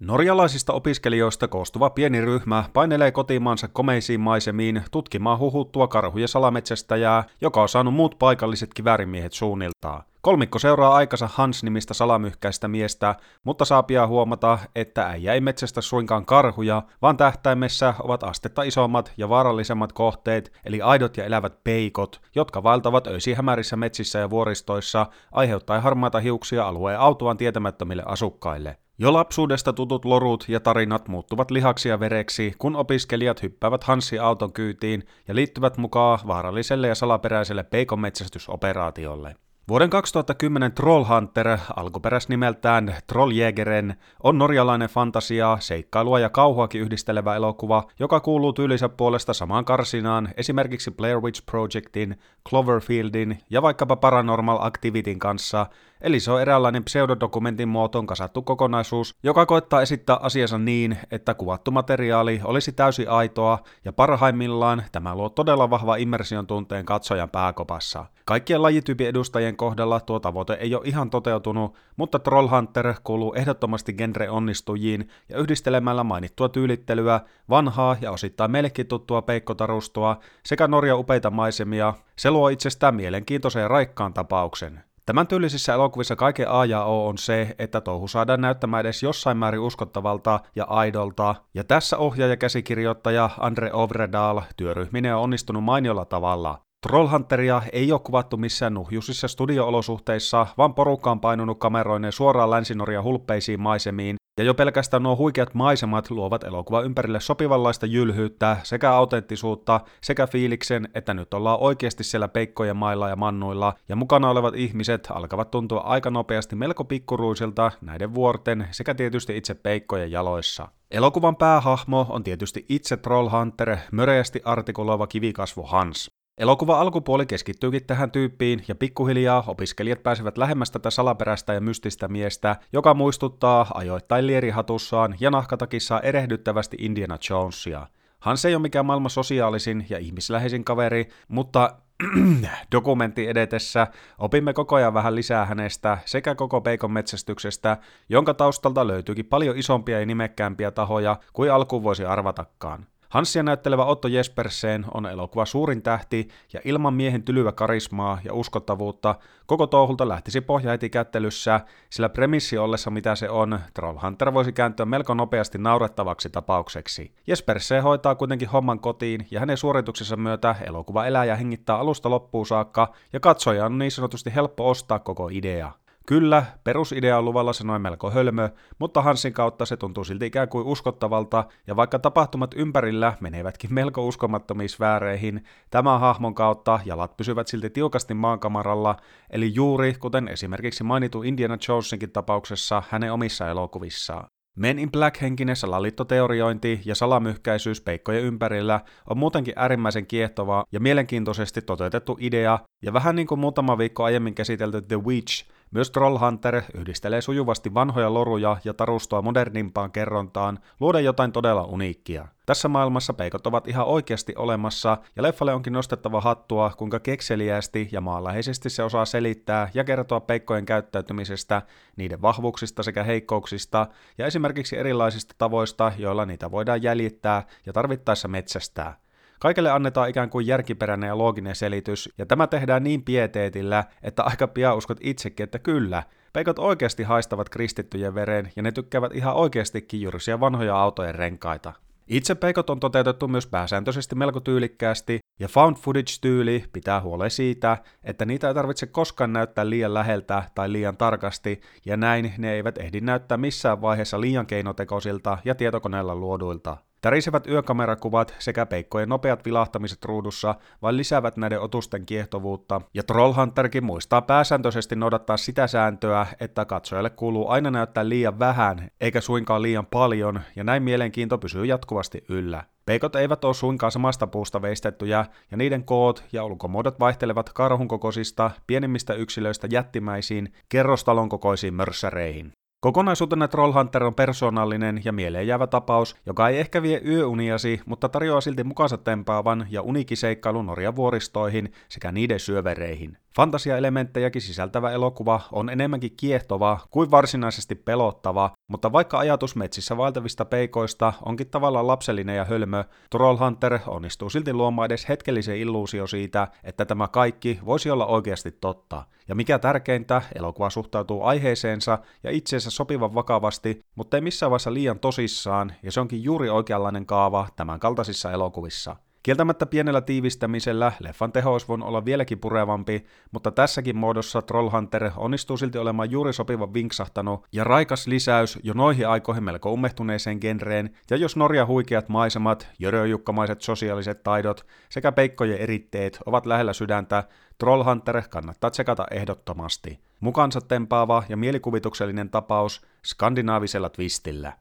Norjalaisista opiskelijoista koostuva pieni ryhmä painelee kotimaansa komeisiin maisemiin tutkimaan huhuttua karhuja salametsästäjää, joka on saanut muut paikalliset kiväärimiehet suunniltaan. Kolmikko seuraa aikansa Hans-nimistä salamyhkäistä miestä, mutta saa pian huomata, että äijä ei metsästä suinkaan karhuja, vaan tähtäimessä ovat astetta isommat ja vaarallisemmat kohteet, eli aidot ja elävät peikot, jotka vaeltavat öisiin hämärissä metsissä ja vuoristoissa, aiheuttaen harmaita hiuksia alueen autuan tietämättömille asukkaille. Jo lapsuudesta tutut lorut ja tarinat muuttuvat lihaksi ja vereksi, kun opiskelijat hyppäävät Hanssi-auton kyytiin ja liittyvät mukaan vaaralliselle ja salaperäiselle peikonmetsästysoperaatiolle. Vuoden 2010 Trollhunter, alkuperäisnimeltään Trolljägeren, on norjalainen fantasia, seikkailua ja kauhuakin yhdistelevä elokuva, joka kuuluu tyylinsä puolesta samaan karsinaan esimerkiksi Blair Witch Projectin, Cloverfieldin ja vaikkapa Paranormal Activityn kanssa, eli se on eräänlainen pseudodokumentin muotoon kasattu kokonaisuus, joka koettaa esittää asiansa niin, että kuvattu materiaali olisi täysin aitoa, ja parhaimmillaan tämä luo todella vahva immersion tunteen katsojan pääkopassa. Kaikkien lajityypin edustajien kohdalla tuo tavoite ei ole ihan toteutunut, mutta Trollhunter kuuluu ehdottomasti genre-onnistujiin ja yhdistelemällä mainittua tyylittelyä, vanhaa ja osittain meillekin tuttua peikkotarustoa sekä Norja upeita maisemia, se luo itsestään mielenkiintoisen ja raikkaan tapauksen. Tämän tyylisissä elokuvissa kaiken A ja O on se, että touhu saadaan näyttämään edes jossain määrin uskottavalta ja aidolta, ja tässä ohjaaja-käsikirjoittaja Andre Ovredal työryhminen on onnistunut mainiolla tavalla. Trollhunteria ei ole kuvattu missään nuhjusissa studioolosuhteissa, vaan porukka on painunut kameroineen suoraan Länsi-Norjan hulppeisiin maisemiin, ja jo pelkästään nuo huikeat maisemat luovat elokuvan ympärille sopivanlaista jylhyyttä sekä autenttisuutta sekä fiiliksen, että nyt ollaan oikeasti siellä peikkojen mailla ja mannuilla, ja mukana olevat ihmiset alkavat tuntua aika nopeasti melko pikkuruisilta näiden vuorten sekä tietysti itse peikkojen jaloissa. Elokuvan päähahmo on tietysti itse Trollhunter, möreästi artikuloiva kivikasvu Hans. Elokuva alkupuoli keskittyykin tähän tyyppiin, ja pikkuhiljaa opiskelijat pääsevät lähemmäs tätä salaperäistä ja mystistä miestä, joka muistuttaa ajoittain lierihatussaan ja nahkatakissaan erehdyttävästi Indiana Jonesia. Hans ei ole mikään maailman sosiaalisin ja ihmisläheisin kaveri, mutta dokumentti edetessä opimme koko ajan vähän lisää hänestä sekä koko peikon metsästyksestä, jonka taustalta löytyykin paljon isompia ja nimekkäämpiä tahoja kuin alkuun voisi arvatakaan. Hansia näyttelevä Otto Jespersen on elokuva suurin tähti, ja ilman miehen tylyvä karismaa ja uskottavuutta koko touhulta lähtisi pohja heti kättelyssä, sillä premissi ollessa mitä se on, Trollhunter voisi kääntyä melko nopeasti naurettavaksi tapaukseksi. Jespersen hoitaa kuitenkin homman kotiin, ja hänen suorituksensa myötä elokuva elää ja hengittää alusta loppuun saakka, ja katsoja on niin sanotusti helppo ostaa koko idea. Kyllä, perusidea on luvalla se noin melko hölmö, mutta Hansin kautta se tuntuu silti ikään kuin uskottavalta, ja vaikka tapahtumat ympärillä menevätkin melko uskomattomiin sfääreihin, tämän hahmon kautta jalat pysyvät silti tiukasti maankamaralla, eli juuri kuten esimerkiksi mainittu Indiana Jonesinkin tapauksessa hänen omissa elokuvissaan. Men in Black-henkinen salaliittoteoriointi ja salamyhkäisyys peikkojen ympärillä on muutenkin äärimmäisen kiehtovaa ja mielenkiintoisesti toteutettu idea, ja vähän niin kuin muutama viikko aiemmin käsitelty The Witch, myös Trollhunter yhdistelee sujuvasti vanhoja loruja ja tarustoa modernimpaan kerrontaan, luoden jotain todella uniikkia. Tässä maailmassa peikot ovat ihan oikeasti olemassa, ja leffalle onkin nostettava hattua, kuinka kekseliästi ja maanläheisesti se osaa selittää ja kertoa peikkojen käyttäytymisestä, niiden vahvuuksista sekä heikkouksista, ja esimerkiksi erilaisista tavoista, joilla niitä voidaan jäljittää ja tarvittaessa metsästää. Kaikelle annetaan ikään kuin järkiperäinen ja looginen selitys, ja tämä tehdään niin pieteetillä, että aika pian uskot itsekin, että kyllä, peikot oikeasti haistavat kristittyjen veren, ja ne tykkäävät ihan oikeastikin jyrsiä vanhoja autojen renkaita. Itse peikot on toteutettu myös pääsääntöisesti melko tyylikkäästi, ja found footage-tyyli pitää huolen siitä, että niitä ei tarvitse koskaan näyttää liian läheltä tai liian tarkasti, ja näin ne eivät ehdi näyttää missään vaiheessa liian keinotekoisilta ja tietokoneella luoduilta. Tärisevät yökamerakuvat sekä peikkojen nopeat vilahtamiset ruudussa vain lisäävät näiden otusten kiehtovuutta, ja Trollhunterkin muistaa pääsääntöisesti noudattaa sitä sääntöä, että katsojalle kuuluu aina näyttää liian vähän, eikä suinkaan liian paljon, ja näin mielenkiinto pysyy jatkuvasti yllä. Peikot eivät ole suinkaan samasta puusta veistettyjä, ja niiden koot ja ulkomuodot vaihtelevat karhun kokoisista, pienimmistä yksilöistä jättimäisiin, kerrostalon kokoisiin mörssäreihin. Kokonaisuutena Trollhunter on persoonallinen ja mieleenjäävä tapaus, joka ei ehkä vie yöuniasi, mutta tarjoaa silti mukansa tempaavan ja unikiseikkailun Norjan vuoristoihin sekä niiden syövereihin. Fantasiaelementtejäkin sisältävä elokuva on enemmänkin kiehtova kuin varsinaisesti pelottava, mutta vaikka ajatus metsissä vaeltavista peikoista onkin tavallaan lapsellinen ja hölmö, Trollhunter onnistuu silti luomaan edes hetkellisen illuusio siitä, että tämä kaikki voisi olla oikeasti totta. Ja mikä tärkeintä, elokuva suhtautuu aiheeseensa ja itseensä sopivan vakavasti, mutta ei missään vaiheessa liian tosissaan, ja se onkin juuri oikeanlainen kaava tämän kaltaisissa elokuvissa. Kieltämättä pienellä tiivistämisellä leffan teho olisi voinut olla vieläkin purevampi, mutta tässäkin muodossa Trollhunter onnistuu silti olemaan juuri sopivan vinksahtanut ja raikas lisäys jo noihin aikoihin melko ummehtuneeseen genreen, ja jos Norja huikeat maisemat, jöröjukkamaiset sosiaaliset taidot sekä peikkojen eritteet ovat lähellä sydäntä, Trollhunter kannattaa tsekata ehdottomasti. Mukansa tempaava ja mielikuvituksellinen tapaus skandinaavisella twistillä.